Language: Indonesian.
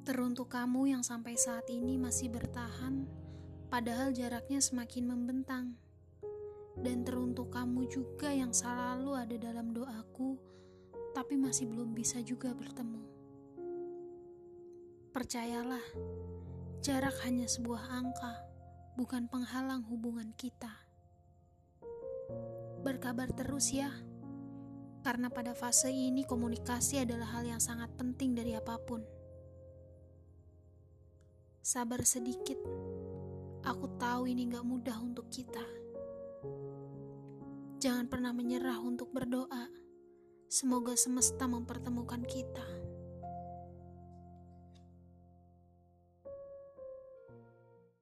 Teruntuk kamu yang sampai saat ini masih bertahan, padahal jaraknya semakin membentang. Dan teruntuk kamu juga yang selalu ada dalam doaku, tapi masih belum bisa juga bertemu. Percayalah, jarak hanya sebuah angka, bukan penghalang hubungan kita. Berkabar terus ya, karena pada fase ini komunikasi adalah hal yang sangat penting dari apa pun. Sabar sedikit, aku tahu ini gak mudah untuk kita. Jangan pernah menyerah untuk berdoa. Semoga semesta mempertemukan kita.